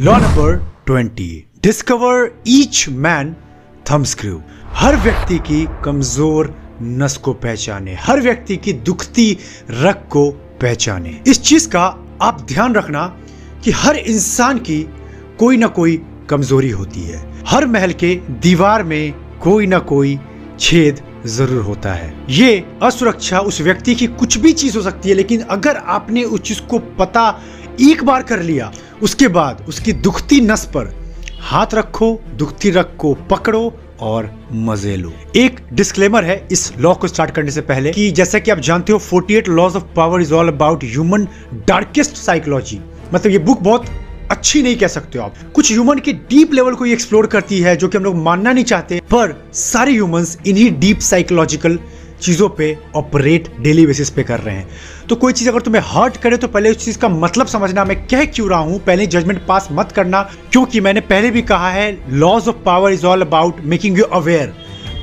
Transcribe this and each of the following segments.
Law number twenty discover each man thumbscrew हर व्यक्ति की कमज़ोर नस को पहचाने। हर व्यक्ति की दुखती रग को पहचाने। इस चीज़ का आप ध्यान रखना कि हर इंसान की कोई ना कोई कमज़ोरी होती है। हर महल के दीवार में कोई ना कोई छेद ज़रूर होता है। ये असुरक्षा उस व्यक्ति की कुछ भी चीज़ हो सकती है, लेकिन अगर आपने उस चीज़ को पता एक बार कर लिया उसके बाद उसकी दुखती नस पर हाथ रखो, दुखती रग को पकड़ो और मज़े लो। एक डिस्क्लेमर है, इस लॉ को स्टार्ट करने से पहले कि जैसा कि आप जानते हो 48 laws of power is all about human darkest psychology मतलब ये बुक बहुत अच्छी नहीं कह सकते हो आप। कुछ ह्यूमन के डीप लेवल को ये एक्सप्लोर करती है, जो कि हम लोग मानना नहीं चाहते, पर सारे ह्यूमंस इन्हीं डीप साइकोलॉजिकल चीज़ों पे ऑपरेट डेली बेसिस पे कर रहे हैं। तो कोई चीज़ अगर तुम्हें हर्ट करे तो पहले उस चीज़ का मतलब समझना, मैं कह क्यों रहा हूँ, पहले जजमेंट पास मत करना, क्योंकि मैंने पहले भी कहा है laws of power is all about making you aware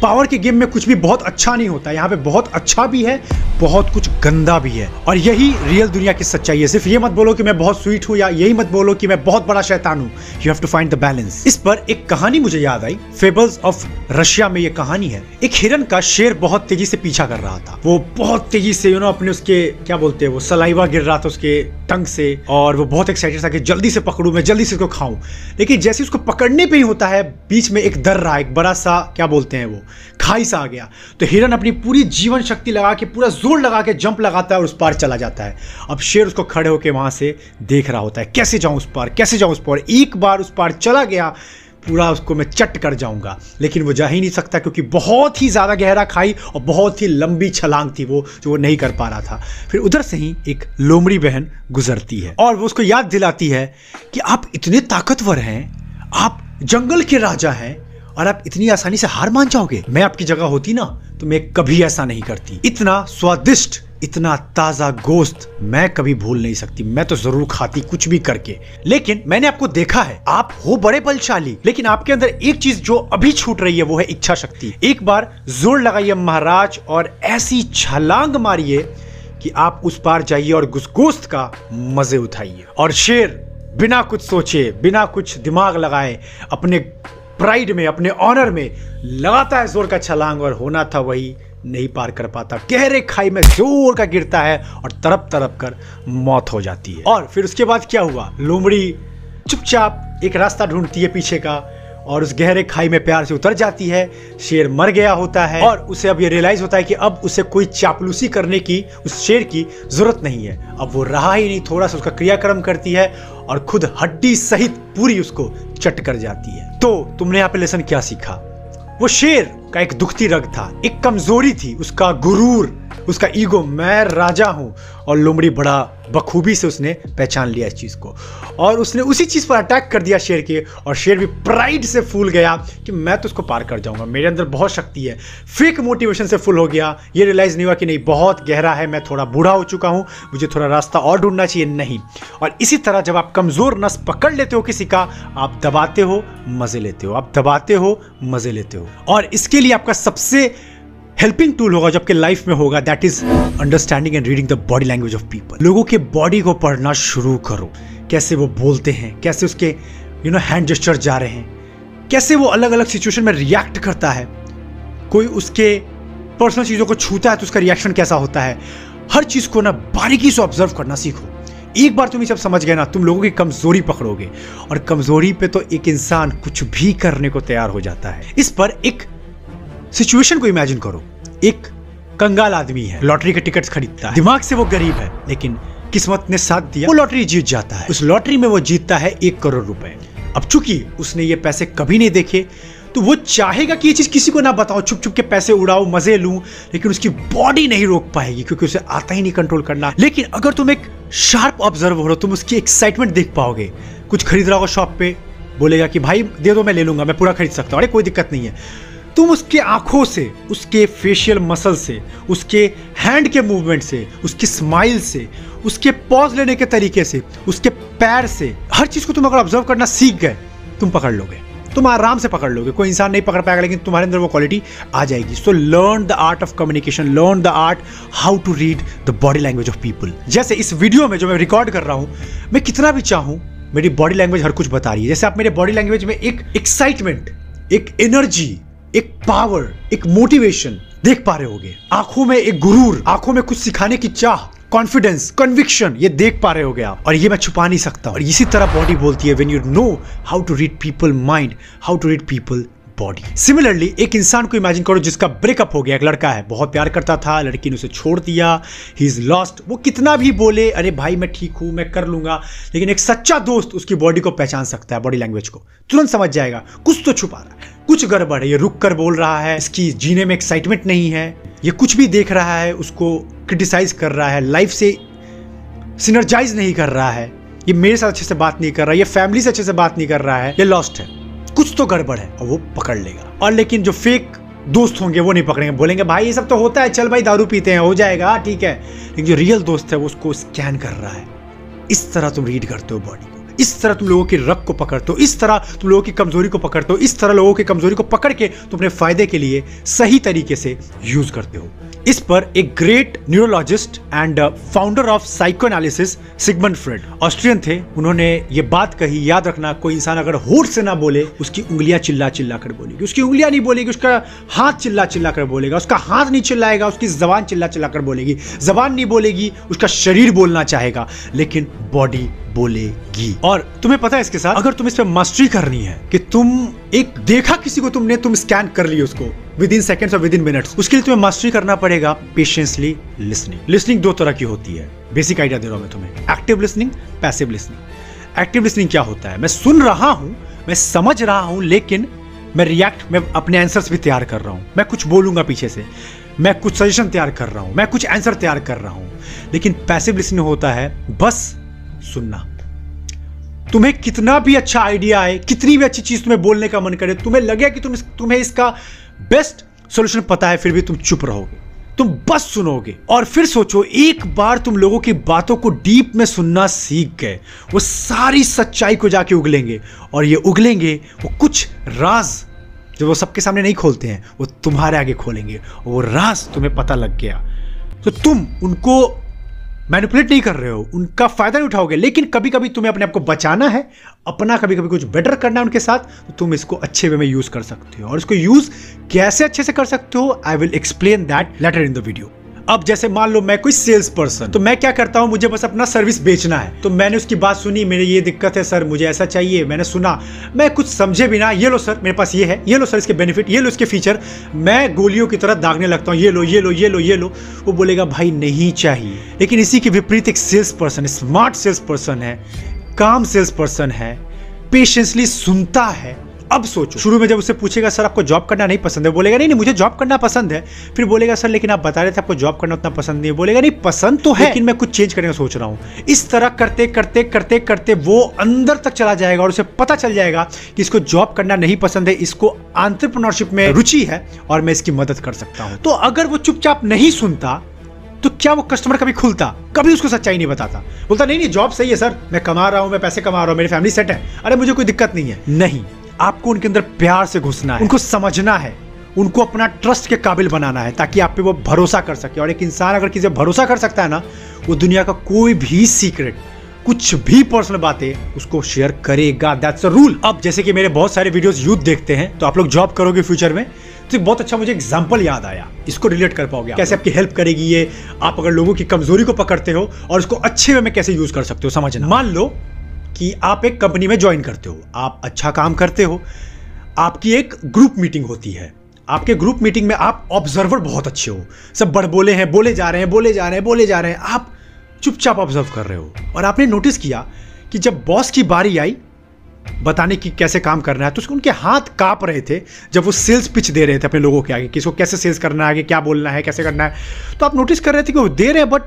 power के गेम में कुछ भी बहुत अच्छा नहीं होता, यहाँ पे बहुत अच्छा भी है, बहुत कुछ गंदा भी है। और यही रियल दुनिया की सच्चाई है। सिर्फ़ ये मत बोलो कि मैं बहुत स्वीट हूँ या यही मत बोलो कि मैं बहुत बड़ा शैतान हूँ। You have to find the balance इस पर एक कहानी मुझे याद आई। फेबल्स ऑफ़ रशिया में ये कहानी है। एक हिरन का शेर बहुत तेज़ी से पीछा कर रहा था। वो बहुत तेज़ी से यू नो अपने उसके, क्या बोलते हैं, वो सलाइवा गिर रहा था उसके टंग से। और वो बहुत एक्साइटेड था कि जल्दी से पकड़ू मैं, जल्दी से उसको खाऊं। लेकिन जैसे उसको पकड़ने पे ही होता है, बीच में एक दर रहा एक बड़ा सा, क्या बोलते हैं वो खाई सा आ गया। तो हिरन अपनी पूरी जीवन शक्ति लगा के, पूरा ज़ोर लगा के जंप लगाता है और उस पार चला जाता है। अब शेर उसको खड़े होकर वहाँ से देख रहा होता है, कैसे जाऊँ उस पार? कैसे जाऊँ उस पार? एक बार उस पार चला गया, पूरा उसको मैं चट कर जाऊँगा। लेकिन वो जा ही नहीं सकता क्योंकि बहुत ही ज़्यादा गहरा खाई और बहुत ही लंबी छलांग थी वो, जो वो नहीं कर पा रहा था। फिर उधर से ही एक लोमड़ी बहन गुजरती है और वो उसको याद दिलाती है कि आप इतने ताकतवर हैं, आप जंगल के राजा हैं और आप इतनी आसानी से हार मान जाओगे। मैं आपकी जगह होती ना तो मैं कभी ऐसा नहीं करती। इतना स्वादिष्ट, इतना ताज़ा गोश्त मैं कभी भूल नहीं सकती। मैं तो ज़रूर खाती कुछ भी करके। लेकिन मैंने आपको देखा है, आप हो बड़े बलशाली। लेकिन आपके अंदर एक चीज़ जो अभी छूट रही है, वो है इच्छा शक्ति। एक बार ज़ोर लगाइए महाराज और ऐसी छलांग मारिए कि आप उस पार जाइए और उस गोश्त का मज़े उठाइए। और शेर, बिना कुछ सोचे, बिना कुछ दिमाग लगाए, अपने प्राइड में, अपने ऑनर में लगाता है ज़ोर का छलांग और होना था वही नहीं पार कर पाता। गहरे खाई में ज़ोर का गिरता है और तरप तरप कर मौत हो जाती है। और फिर उसके बाद क्या हुआ? लोमड़ी चुपचाप एक रास्ता ढूंढती है पीछे का और उस गहरे खाई में प्यार से उतर जाती है। शेर मर गया होता है और उसे अब ये रियलाइज़ होता है कि अब उसे कोई चापलूसी करने की, उस शेर की ज़रूरत नहीं है। अब वो रहा ही नहीं, थोड़ा सा उसका क्रियाक्रम करती है और खुद हड्डी सहित पूरी उसको चट कर जाती है। तो तुमने यहाँ पे लेसन क्या सीखा? वो शेर का एक दुखती रग था। एक कमज़ोरी थी। उसका गुरूर, उसका ईगो, मैं राजा हूँ। और लोमड़ी बड़ा बखूबी से उसने पहचान लिया इस चीज़ को। और उसने उसी चीज़ पर अटैक कर दिया शेर के। और शेर भी प्राइड से फूल गया कि मैं तो उसको पार कर जाऊँगा। मेरे अंदर बहुत शक्ति है। फेक मोटिवेशन से फुल हो गया। ये रियलाइज़ नहीं हुआ कि नहीं, बहुत गहरा है। मैं थोड़ा बूढ़ा हो चुका हूँ। मुझे थोड़ा रास्ता और ढूंढना चाहिए। नहीं। और इसी तरह जब आप कमज़ोर नस पकड़ लेते हो किसी का, आप दबाते हो, मज़े लेते हो। आप दबाते हो, मज़े लेते हो। और इसके लिए आपका सबसे हेल्पिंग टूल होगा जो आपके लाइफ में होगा that is understanding and reading the body language of people लोगों के बॉडी को पढ़ना शुरू करो। कैसे वो बोलते हैं, कैसे उसके यू नो हैंड जेस्टर जा रहे हैं, कैसे वो अलग अलग सिचुएशन में रिएक्ट करता है। कोई उसके पर्सनल चीज़ों को छूता है तो उसका रिएक्शन कैसा होता है? हर चीज़ को ना बारीकी से ऑब्ज़र्व करना सीखो। एक बार तुम ये सब समझ गए ना, तुम लोगों की कमज़ोरी पकड़ोगे। और कमज़ोरी पे तो एक इंसान कुछ भी करने को तैयार हो जाता है। इस पर एक सिचुएशन को इमेजिन करो। एक कंगाल आदमी है। लॉटरी के टिकट्स खरीदता है। दिमाग से वो गरीब है, लेकिन किस्मत ने साथ दिया। वो लॉटरी जीत जाता है। उस लॉटरी में वो जीतता है एक करोड़ रुपए। अब चूँकि उसने ये पैसे कभी नहीं देखे तो वो चाहेगा कि ये चीज़ किसी को ना बताओ चुप चुप के पैसे उड़ाओ मज़े लूँ, लेकिन उसकी बॉडी नहीं रोक पाएगी, क्योंकि उसे आता ही नहीं कंट्रोल करना। लेकिन अगर तुम एक शार्प ऑब्ज़र्व हो, तुम उसकी एक्साइटमेंट देख पाओगे। कुछ खरीद रहा हो शॉप पे, बोलेगा कि, भाई, दे दो, मैं ले लूँगा, मैं पूरा खरीद सकता हूँ। अरे, कोई दिक्कत नहीं है। तुम उसके आँखों से, उसके फेशियल मसल से, उसके हैंड के मूवमेंट से, उसकी स्माइल से, उसके पॉज लेने के तरीके से, उसके पैर से, हर चीज़ को तुम अगर ऑब्ज़र्व करना सीख गए, तुम पकड़ लोगे। तुम आराम से पकड़ लोगे। कोई इंसान नहीं पकड़ पाएगा, लेकिन तुम्हारे अंदर वो क्वालिटी आ जाएगी। So learn the art of communication learn the art how to read the body language of people जैसे इस वीडियो में जो मैं रिकॉर्ड कर रहा हूँ, मैं कितना भी चाहूँ, मेरी बॉडी लैंग्वेज हर कुछ बता रही है। जैसे आप मेरे बॉडी लैंग्वेज में एक एक्साइटमेंट एक एनर्जी एक पावर एक मोटिवेशन देख पा रहे होगे। आँखों में एक गुरूर, आँखों में कुछ सिखाने की चाह कॉन्फिडेंस कन्विक्शन ये देख पा रहे हो आप। और ये मैं छुपा नहीं सकता। और इसी तरह बॉडी बोलती है when you know how to read people mind how to read people body similarly एक इंसान को इमेजिन करो जिसका ब्रेकअप हो गया। एक लड़का है, बहुत प्यार करता था, लड़की ने उसे छोड़ दिया ही इज़ लॉस्ट वो कितना भी बोले, अरे भाई मैं ठीक हूँ, मैं कर लूँगा। लेकिन एक सच्चा दोस्त उसकी बॉडी को पहचान सकता है बॉडी लैंग्वेज को। तुरंत समझ जाएगा। कुछ तो छुपा रहा है। कुछ गड़बड़ है ये रुक कर बोल रहा है, इसकी जीने में एक्साइटमेंट नहीं है, ये कुछ भी देख रहा है, उसको क्रिटिसाइज कर रहा है लाइफ से सिनर्जाइज नहीं कर रहा है, ये मेरे साथ अच्छे से बात नहीं कर रहा है ये फैमिली से अच्छे से बात नहीं कर रहा है, ये लॉस्ट है। कुछ तो गड़बड़ है, और वो पकड़ लेगा। और लेकिन जो फेक दोस्त होंगे, वो नहीं पकड़ेंगे, बोलेंगे, भाई, ये सब तो होता है, चल भाई, दारू पीते हैं, हो जाएगा, ठीक है। लेकिन जो रियल दोस्त है, वो उसको स्कैन कर रहा है। इस तरह तुम रीड करते हो बॉडी इस तरह तुम लोगों की रग को पकड़ते हो, इस तरह तुम लोगों की कमज़ोरी को पकड़ते हो, इस तरह लोगों की कमज़ोरी को पकड़ के तुम अपने फ़ायदे के लिए सही तरीके से यूज़ करते हो। इस पर एक great neurologist and founder of psychoanalysis Sigmund Freud Austrian थे, उन्होंने ये बात कही, याद रखना, कोई इंसान अगर होठ से ना बोले, उसकी उंगलियाँ चिल्ला चिल्ला कर बोलेगी। उसकी उंगलियाँ नहीं बोलेगी, उसका हाथ चिल्ला चिल्ला कर बोलेगा, उसका हाथ नहीं चिल्लाएगा, उसकी जबान चिल्ला चिल्ला कर बोलेगी। जबान नहीं बोलेगी, उसका शरीर बोलना चाहेगा, लेकिन बॉडी बोलेगी। और तुम्हें पता है इसके साथ, अगर तुम इस पर मास्टरी करनी है, कि तुम एक देखा किसी को तुमने, तुम स्कैन कर ली उसको विद इन सेकेंड्स और विद इन मिनट्स उसके लिए तुम्हें मास्टरी करना पड़ेगा पेशेंसली लिसनिंग लिसनिंग दो तरह की होती है. बेसिक आइडिया दे रहा हूँ मैं तुम्हें. Active listening passive listening active listening क्या होता है? मैं सुन रहा हूँ, मैं समझ रहा हूँ, लेकिन मैं रिएक्ट मैं अपने आंसर्स भी तैयार कर रहा हूँ. मैं कुछ बोलूँगा पीछे से. मैं कुछ सजेशन तैयार कर रहा हूँ. मैं कुछ आंसर तैयार कर रहा हूँ. लेकिन पैसिव लिसनिंग होता है बस सुनना. तुम्हें कितना भी अच्छा आइडिया आए, कितनी भी अच्छी चीज़ तुम्हें बोलने का मन करे, तुम्हें लगे कि तुम तुम्हें इसका बेस्ट सोल्यूशन पता है, फिर भी तुम चुप रहोगे। तुम बस सुनोगे और फिर सोचो, एक बार तुम लोगों की बातों को डीप में सुनना सीख गए। वो सारी सच्चाई को जाके उगलेंगे और ये उगलेंगे, वो कुछ राज जो वो सबके सामने नहीं खोलते हैं, वो तुम्हारे आगे खोलेंगे। और वो राज तुम्हें पता लग गया। तो तुम उनको मैनिपुलेट नहीं कर रहे हो, उनका फ़ायदा नहीं उठाओगे। लेकिन कभी कभी तुम्हें अपने आप को बचाना है, अपना कभी कभी कुछ बेटर करना है उनके साथ तो तुम इसको अच्छे वे में यूज़ कर सकते हो। और इसको यूज़ कैसे अच्छे से कर सकते हो I will explain that later in the video अब जैसे मान लो मैं कोई सेल्स पर्सन तो मैं क्या करता हूँ, मुझे बस अपना सर्विस बेचना है। तो मैंने उसकी बात सुनी, मेरे ये दिक्कत है, सर, मुझे ऐसा चाहिए। मैंने सुना। मैं कुछ समझे बिना ये लो सर, मेरे पास ये है, ये लो सर, इसके बेनिफिट ये लो इसके फीचर मैं गोलियों की तरह दागने लगता हूँ, ये लो ये लो ये लो ये लो। वो बोलेगा, भाई, नहीं चाहिए। लेकिन इसी के विपरीत एक sales person smart sales person है काम सेल्स पर्सन है पेशेंसली सुनता है। अब सोचो। शुरू में जब उससे पूछेगा सर आपको जॉब करना नहीं पसंद है? बोलेगा नहीं नहीं मुझे जॉब करना पसंद है। फिर बोलेगा सर लेकिन आप बता रहे थे आपको जॉब करना उतना पसंद नहीं है। बोलेगा नहीं पसंद तो है। लेकिन मैं कुछ चेंज करने का सोच रहा हूँ। इस तरह करते करते करते करते वो अंदर तक चला जाएगा और उसे पता चल जाएगा कि इसको जॉब करना नहीं पसंद है। इसको आंट्रप्रनोरशिप में रुचि है और मैं इसकी मदद कर सकता हूँ। तो अगर वो चुपचाप नहीं सुनता तो क्या वो कस्टमर कभी खुलता? कभी उसको सच्चाई नहीं बताता। बोलता नहीं नहीं जॉब सही है सर। मैं कमा रहा हूँ मैं पैसे कमा रहा हूँ मेरी फैमिली सेट है। अरे मुझे कोई दिक्कत नहीं है। नहीं। आपको उनके अंदर प्यार से घुसना है। उनको समझना है। उनको अपना ट्रस्ट के काबिल बनाना है, ताकि आप पे वो भरोसा कर सके। और एक इंसान अगर किसी भरोसा कर सकता है ना, वो दुनिया का कोई भी सीक्रेट कुछ भी पर्सनल बातें, उसको शेयर करेगा। दैट्स अ रूल अब जैसे कि मेरे बहुत सारे वीडियोस यूथ देखते हैं तो आप लोग जॉब करोगे फ्यूचर में तो बहुत अच्छा मुझे एग्ज़ाम्पल याद आया। इसको रिलेट कर पाओगे कैसे आपकी हेल्प करेगी ये? आप अगर लोगों की कमज़ोरी को पकड़ते हो, और उसको अच्छे वे में कैसे यूज़ कर सकते हो, समझना। मान लो कि आप एक कंपनी में ज्वाइन करते हो। आप अच्छा काम करते हो। आपकी एक ग्रुप मीटिंग होती है। आपके ग्रुप मीटिंग में आप ऑब्जर्वर बहुत अच्छे हो। सब बड़ बोले हैं, बोले जा रहे हैं, बोले जा रहे हैं, बोले जा रहे हैं। आप चुपचाप ऑब्ज़र्व कर रहे हो। और आपने नोटिस किया कि जब बॉस की बारी आई, बताने की कैसे काम करना है तो उसको उनके हाथ काँप रहे थे, जब वो सेल्स पिच दे रहे थे अपने लोगों के आगे कि इसको कैसे सेल्स करना है, आगे क्या बोलना है, कैसे करना है। तो आप नोटिस कर रहे थे कि वो दे रहे हैं बट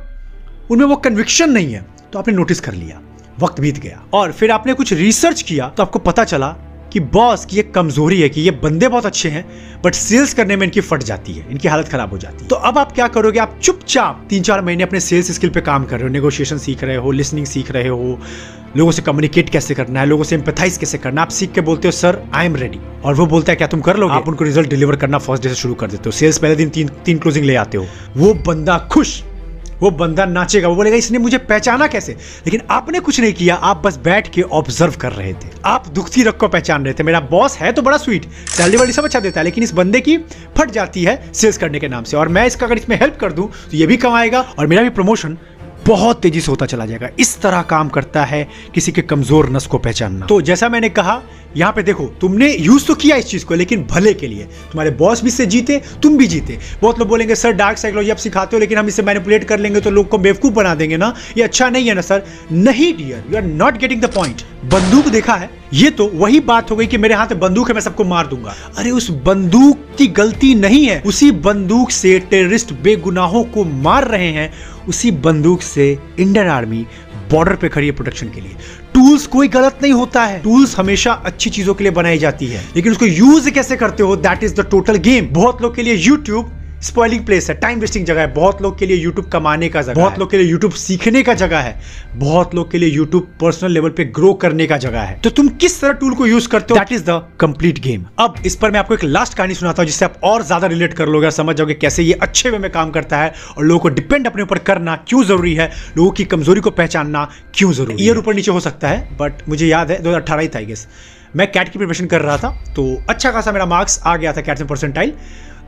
उनमें वो कन्विक्शन नहीं है। तो आपने नोटिस कर लिया। वक्त बीत गया। और फिर आपने कुछ रिसर्च किया तो आपको पता चला कि बॉस की एक कमज़ोरी है कि ये बंदे बहुत अच्छे हैं बट सेल्स करने में इनकी फट जाती है, इनकी हालत खराब हो जाती है। तो अब आप क्या करोगे? आप चुपचाप तीन चार महीने अपने सेल्स स्किल पे काम कर रहे हो नेगोशिएशन सीख रहे हो लिसनिंग सीख रहे हो, लोगों से कम्युनिकेट कैसे करना है, लोगों से एम्पथाइज कैसे करना आप सीख के बोलते हो, सर आई एम रेडी और वो बोलता है, क्या तुम कर लोगे? आप उनको रिज़ल्ट डिलीवर करना फ़र्स्ट डे से शुरू कर देते हो। सेल्स पहले दिन तीन तीन क्लोजिंग ले आते हो। वो बंदा खुश वो बंदा नाचेगा, वो बोलेगा, इसने मुझे पहचाना कैसे? लेकिन आपने कुछ नहीं किया, आप बस बैठ के ऑब्ज़र्व कर रहे थे। आप दुखती रख को पहचान रहे थे। मेरा बॉस है तो बड़ा स्वीट सैलरी वाली सब अच्छा देता है, लेकिन इस बंदे की फट जाती है सेल्स करने के नाम से। और मैं इसका अगर इसमें हेल्प कर दूँ तो ये भी कमाएगा और मेरा भी प्रमोशन बहुत तेज़ी से होता चला जाएगा। इस तरह काम करता है किसी के कमज़ोर नस को पहचानना। तो जैसा मैंने कहा, यहाँ पे देखो, तुमने यूज़ तो किया इस चीज़ को, लेकिन भले के लिए। तुम्हारे बॉस भी इससे जीते, तुम भी जीते। बहुत लोग बोलेंगे, सर डार्क साइकोलॉजी आप सिखाते हो, लेकिन हम इसे मैनिपुलेट कर लेंगे तो लोग को बेवकूफ़ बना देंगे ना? ये अच्छा नहीं है ना, सर। नहीं dear you are not getting the point बंदूक देखा है? ये तो वही बात हो गई कि मेरे हाथ में बंदूक है, मैं सबको मार दूँगा। अरे, उस बंदूक की गलती नहीं है। उसी बंदूक से टेररिस्ट बेगुनाहों को मार रहे हैं। उसी बंदूक से इंडियन आर्मी बॉर्डर पे खड़ी है प्रोटेक्शन के लिए। टूल्स कोई गलत नहीं होता है। टूल्स हमेशा अच्छी चीज़ों के लिए बनाई जाती है। लेकिन उसको यूज़ कैसे करते हो? That is the total game बहुत लोग के लिए यूट्यूब स्पॉइलिंग प्लेस है टाइम वेस्टिंग जगह है बहुत लोग के लिए यूट्यूब कमाने का जगह बहुत लोग के लिए यूट्यूब सीखने का जगह है बहुत लोग के लिए यूट्यूब पर्सनल लेवल पे ग्रो करने का जगह है। तो तुम किस तरह टूल को यूज़ करते हो? That is the complete game अब इस पर मैं आपको एक लास्ट कहानी सुनाता हूँ जिससे आप और ज़्यादा रिलेट कर लोगे समझ जाओगे कैसे ये अच्छे वे में काम करता है और लोगों को डिपेंड अपने ऊपर करना क्यों ज़रूरी है लोगों की कमज़ोरी को पहचानना क्यों ज़रूरी ईयर ऊपर नीचे हो सकता है बट मुझे याद है दो ही था गेस मैं कैट की प्रिपरेशन कर रहा था तो अच्छा खासा मेरा मार्क्स आ गया था कैट में परसेंटाइल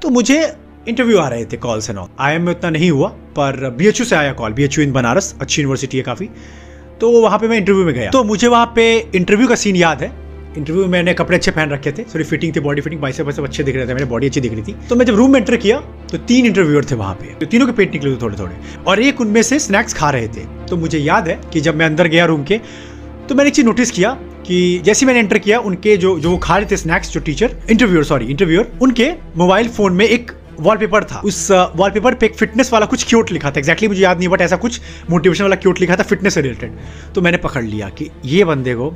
तो मुझे इंटरव्यू आ रहे थे कॉल से नॉल आई में उतना नहीं हुआ, पर बीएचयू से आया कॉल बीएचयू इन बनारस अच्छी यूनिवर्सिटी है काफ़ी। तो वहाँ पे मैं इंटरव्यू में गया। तो मुझे वहाँ पे इंटरव्यू का सीन याद है। इंटरव्यू में मैंने कपड़े अच्छे पहन रखे थे। थोड़ी फिटिंग थी बॉडी फिटिंग बाइस अच्छे दिख रहे थे मेरी बॉडी अच्छी दिख रही थी। तो मैं जब रूम में एंटर किया तो तीन इंटरव्यूअर थे वहाँ पे। तो तीनों के पेट निकले थे थोड़े थोड़े और एक उनमें से स्नैक्स खा रहे थे। तो मुझे याद है कि जब मैं अंदर गया रूम के तो मैंने एक चीज़ नोटिस किया कि जैसे मैंने एंटर किया, उनके जो जो खा रहे थे स्नैक्स जो टीचर इंटरव्यूअर सॉरी इंटरव्यूअर उनके मोबाइल फ़ोन में एक वॉलपेपर था। उस वॉलपेपर पे एक फिटनेस वाला कुछ क्यूट लिखा था। एक्जैक्टली मुझे याद नहीं बट ऐसा कुछ मोटिवेशन वाला क्यूट लिखा था फिटनेस से रिलेटेड तो मैंने पकड़ लिया कि ये बंदे को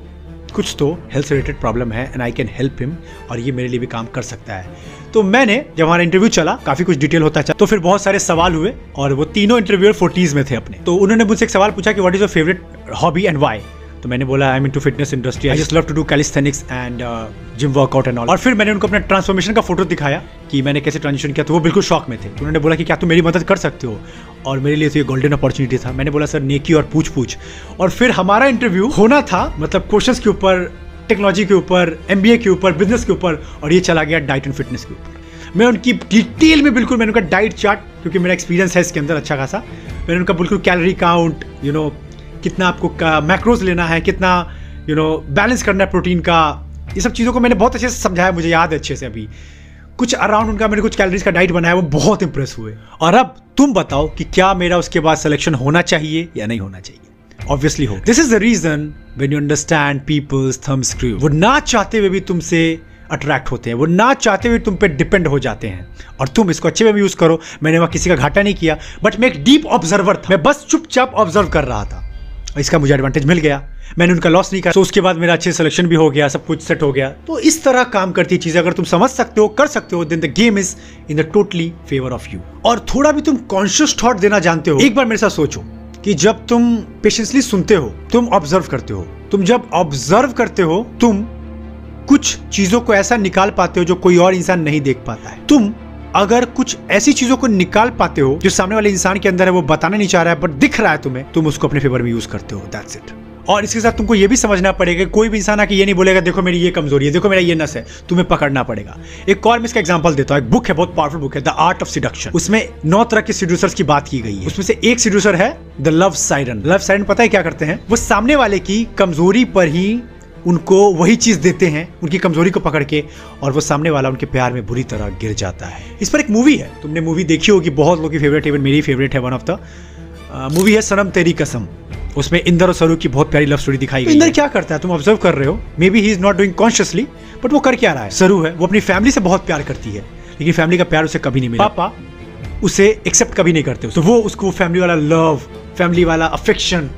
कुछ तो हेल्थ रिलेटेड प्रॉब्लम है and I can help him और ये मेरे लिए भी काम कर सकता है। तो मैंने, जब हमारा इंटरव्यू चला, काफ़ी कुछ डिटेल होता है तो फिर बहुत सारे सवाल हुए, और वो तीनों इंटरव्यूअर फोर्टीज में थे अपने। तो उन्होंने मुझसे एक सवाल पूछा कि what is your favourite hobby and why तो मैंने बोला I mean to fitness industry I just love to do calisthenics and gym workout and all और फिर मैंने उनको अपना ट्रांसफॉर्मेशन का फ़ोटो दिखाया कि मैंने कैसे ट्रांजिशन किया तो वो बिल्कुल शॉक में थे। तो उन्होंने बोला कि, क्या तुम मेरी मदद कर सकते हो? और मेरे लिए तो ये गोल्डन अपॉर्चुनिटी था। मैंने बोला, सर, नेकी और पूछ पूछ और फिर हमारा इंटरव्यू होना था मतलब क्वेश्चन के ऊपर टेक्नोलॉजी के ऊपर एमबीए के ऊपर बिज़नेस के ऊपर, और ये चला गया डाइट एंड फिटनेस के ऊपर। मैं उनकी डिटेल में बिल्कुल, मैंने उनका डाइट चार्ट क्योंकि मेरा एक्सपीरियंस है इसके अंदर अच्छा खासा, मैंने उनका बिल्कुल कैलोरी काउंट यू नो कितना आपको मैक्रोज लेना है, कितना यू नो बैलेंस करना है प्रोटीन का, ये सब चीज़ों को मैंने बहुत अच्छे से समझाया, मुझे याद है अच्छे से अभी। कुछ अराउंड उनका मैंने कुछ कैलोरीज का डाइट बनाया, वो बहुत इंप्रेस हुए। और अब तुम बताओ कि क्या मेरा उसके बाद सिलेक्शन होना चाहिए या नहीं होना चाहिए? ऑब्वियसली हो this is the reason when you understand people's thumbscrew वो ना चाहते हुए भी तुमसे अट्रैक्ट होते हैं, वो ना चाहते हुए तुम पे डिपेंड हो जाते हैं। और तुम इसको अच्छे में यूज़ करो। मैंने वहाँ किसी का घाटा नहीं किया बट मैं एक डीप ऑब्जर्वर था। मैं बस चुपचाप ऑब्ज़र्व कर रहा था। इसका मुझे एडवांटेज मिल गया। मैंने उनका लॉस नहीं करा। तो उसके बाद मेरा अच्छे सिलेक्शन भी हो गया, सब कुछ सेट हो गया। तो इस तरह काम करती चीज़ें अगर तुम समझ सकते हो, कर सकते हो then the game is in the totally favour of you और थोड़ा भी तुम कॉन्शियस थॉट देना जानते हो, एक बार मेरे साथ सोचो कि जब तुम पेशेंसली सुनते हो, तुम ऑब्ज़र्व करते हो, तुम जब ऑब्ज़र्व करते हो, तुम कुछ चीज़ों को ऐसा निकाल पाते हो जो कोई और इंसान नहीं देख पाता है। तुम अगर कुछ ऐसी चीज़ों को निकाल पाते हो, जो सामने वाले इंसान के अंदर है, वो बताना नहीं चाह रहा है बट दिख रहा है तुम्हें, तुम उसको अपने फेवर में यूज़ करते हो दैट्स इट और इसके साथ तुमको ये भी समझना पड़ेगा, कोई भी इंसान आके ये नहीं बोलेगा, देखो मेरी ये कमज़ोरी है, देखो मेरा ये नस है, तुम्हें पकड़ना पड़ेगा. एक और मैं इसका एग्जांपल देता हूँ, एक बुक है, बहुत पावरफुल बुक है द आर्ट ऑफ़ सिडक्शन उसमें नौ तरह के सीड्यूसर्स की बात की गई है. उसमें से एक सीड्यूसर है the love siren love siren पता है क्या करते हैं? वो सामने वाले की कमज़ोरी पर ही उनको वही चीज़ देते हैं उनकी कमज़ोरी को पकड़ के और वो सामने वाला उनके प्यार में बुरी तरह गिर जाता है। इस पर एक मूवी है तुमने मूवी देखी होगी बहुत लोगों की फेवरेट इवन मेरी फेवरेट है वन ऑफ़ द मूवी है सनम तेरी कसम। उसमें इंदर और सरू की बहुत प्यारी लव स्टोरी दिखाई गई इंदर क्या करता है? तुम ऑब्ज़र्व कर रहे हो। Maybe he is not doing consciously but वो कर क्या रहा है? सरू है वो अपनी फैमिली से बहुत प्यार करती है लेकिन फैमिली का प्यार उसे कभी नहीं मिला। पापा उसे एक्सेप्ट कभी नहीं करते। तो वो उसको फैमिली वाला लव फैमिली वाला अफेक्शन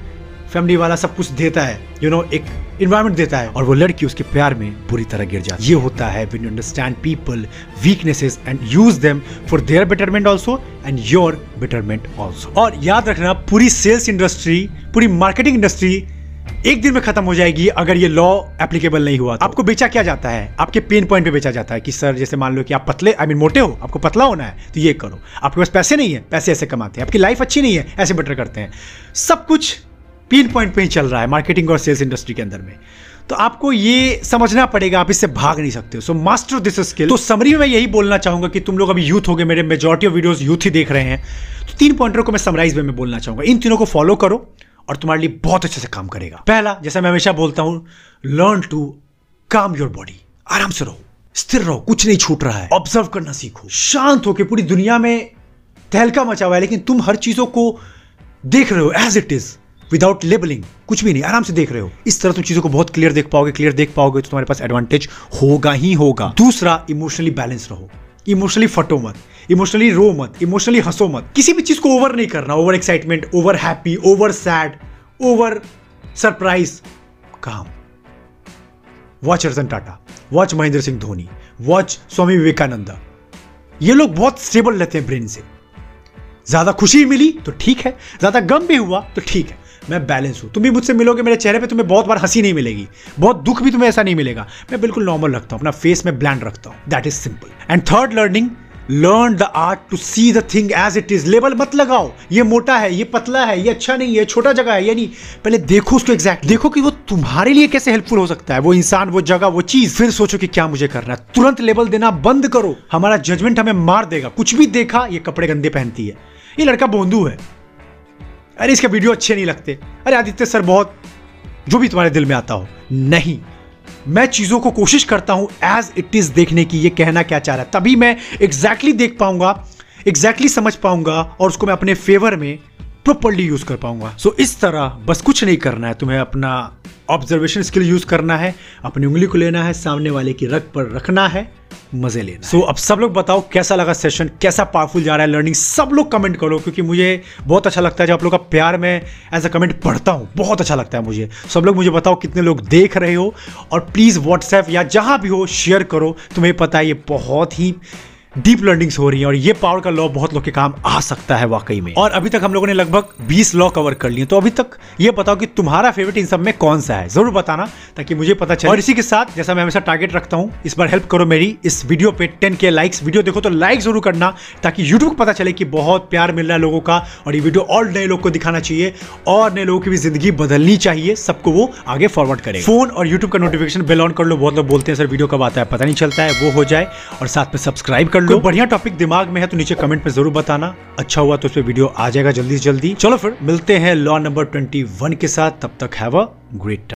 फैमिली वाला सब कुछ देता है यू you नो know, एक इन्वायरमेंट देता है। और वो लड़की उसके प्यार में बुरी तरह गिर जाती है। ये होता है when you understand people weaknesses and use them for their betterment also and your betterment also और याद रखना पूरी सेल्स इंडस्ट्री पूरी मार्केटिंग इंडस्ट्री एक दिन में खत्म हो जाएगी अगर ये लॉ एप्लीकेबल नहीं हुआ तो। आपको बेचा क्या जाता है? आपके पेन पॉइंट पे बेचा जाता है कि सर जैसे मान लो कि आप पतले आई I मीन mean, मोटे हो आपको पतला होना है तो ये करो। आपके पास पैसे नहीं है पैसे ऐसे कमाते हैं आपकी लाइफ अच्छी नहीं है ऐसे बेटर करते हैं। सब कुछ पेन पॉइंट पे ही चल रहा है मार्केटिंग और सेल्स इंडस्ट्री के अंदर में। तो आपको ये समझना पड़ेगा, आप इससे भाग नहीं सकते हो। सो मास्टर दिस स्किल तो समरी में मैं यही बोलना चाहूँगा कि तुम लोग अभी यूथ हो गए, मेरे मेजोरिटी ऑफ़ वीडियोस यूथ ही देख रहे हैं। तो तीन पॉइंटरों को मैं समराइज में बोलना चाहूँगा। इन तीनों को फॉलो करो और तुम्हारे लिए बहुत अच्छे से काम करेगा। पहला, जैसा मैं हमेशा बोलता हूँ learn to calm your body आराम से रहो। स्थिर रहो। कुछ नहीं छूट रहा है। ऑब्ज़र्व करना सीखो। शांत होकर पूरी दुनिया में तहलका मचा हुआ है, लेकिन तुम हर चीज़ों को देख रहे हो as it is without labelling कुछ भी नहीं, आराम से देख रहे हो। इस तरह तुम चीज़ों को बहुत क्लियर देख पाओगे क्लियर देख पाओगे तो तुम्हारे पास एडवांटेज होगा ही होगा। दूसरा इमोशनली बैलेंस रहो। इमोशनली फटो मत इमोशनली रो मत इमोशनली हंसो मत। किसी भी चीज़ को ओवर नहीं करना over excitement over happy over sad over surprise calm. Watch Ratan Tata watch Mahendra Singh Dhoni watch Swami Vivekananda ये लोग बहुत स्टेबल रहते हैं ब्रेन से। ज़्यादा खुशी मिली तो ठीक है, ज़्यादा गम भी हुआ तो ठीक है। मैं बैलेंस हूँ। तुम भी मुझसे मिलोगे, मेरे चेहरे पे तुम्हें बहुत बार हँसी नहीं मिलेगी। बहुत दुख भी तुम्हें ऐसा नहीं मिलेगा। मैं बिल्कुल नॉर्मल रखता हूँ, अपना फेस में ब्लैंड रखता हूँ। That is simple and third learning learn the art to see the thing as it is label मत लगाओ। ये मोटा है, ये पतला है, ये अच्छा नहीं है छोटा जगह है यानी पहले देखो उसको एग्जैक्ट देखो कि वो तुम्हारे लिए कैसे हेल्पफुल हो सकता है। वो इंसान, वो जगह, वो चीज़। फिर सोचो कि क्या मुझे करना है। तुरंत लेबल देना बंद करो। हमारा जजमेंट हमें मार देगा। कुछ भी देखा, ये कपड़े गंदे पहनती है। ये लड़का बोंदू है। अरे इसके वीडियो अच्छे नहीं लगते। अरे आदित्य सर बहुत जो भी तुम्हारे दिल में आता हो। नहीं मैं चीज़ों को कोशिश करता हूँ एज इट इज़ देखने की ये कहना क्या चाह रहा है। तभी मैं एग्जैक्टली exactly देख पाऊँगा एग्जैक्टली exactly समझ पाऊँगा और उसको मैं अपने फेवर में प्रॉपरली यूज़ कर पाऊँगा। सो so, इस तरह बस कुछ नहीं करना है तुम्हें अपना ऑब्जर्वेशन स्किल यूज़ करना है अपनी उंगली को लेना है सामने वाले की रग पर रखना है मज़े लेना सो so, अब सब लोग बताओ कैसा लगा सेशन कैसा पावरफुल जा रहा है लर्निंग सब लोग कमेंट करो क्योंकि मुझे बहुत अच्छा लगता है जब आप लोग का प्यार में एज अ कमेंट पढ़ता हूँ बहुत अच्छा लगता है मुझे। सब लोग मुझे बताओ कितने लोग देख रहे हो और प्लीज़ व्हाट्सएप या जहाँ भी हो शेयर करो तुम्हें पता है ये बहुत ही डीप लर्निंग्स हो रही है और ये पावर का लॉ बहुत लोग के काम आ सकता है वाकई में। और अभी तक हम लोगों ने लगभग 20 लॉ कवर कर लिए तो अभी तक ये बताओ कि तुम्हारा फेवरेट इन सब में कौन सा है? ज़रूर बताना ताकि मुझे पता चले। और इसी के साथ, जैसा मैं हमेशा टारगेट रखता हूँ, इस बार हेल्प करो मेरी इस वीडियो पे टेन के लाइक्स वीडियो देखो तो लाइक ज़रूर करना ताकि यूट्यूब को पता चले कि बहुत प्यार मिल रहा है लोगों का और ये वीडियो और नए लोग को दिखाना चाहिए और नए लोगों की भी ज़िंदगी बदलनी चाहिए। सबको वो आगे फॉरवर्ड करे फ़ोन और यूट्यूब का नोटिफिकेशन बेल ऑन कर लो। बहुत लोग बोलते हैं, सर वीडियो कब आता है? पता नहीं चलता है, वो हो जाए और साथ में सब्सक्राइब कर लो। बढ़िया टॉपिक दिमाग में है तो नीचे कमेंट में ज़रूर बताना। अच्छा हुआ तो उसमें पर वीडियो आ जाएगा जल्दी से जल्दी। चलो फिर मिलते हैं लॉ नंबर ट्वेंटी वन के साथ। तब तक हैव अ ग्रेट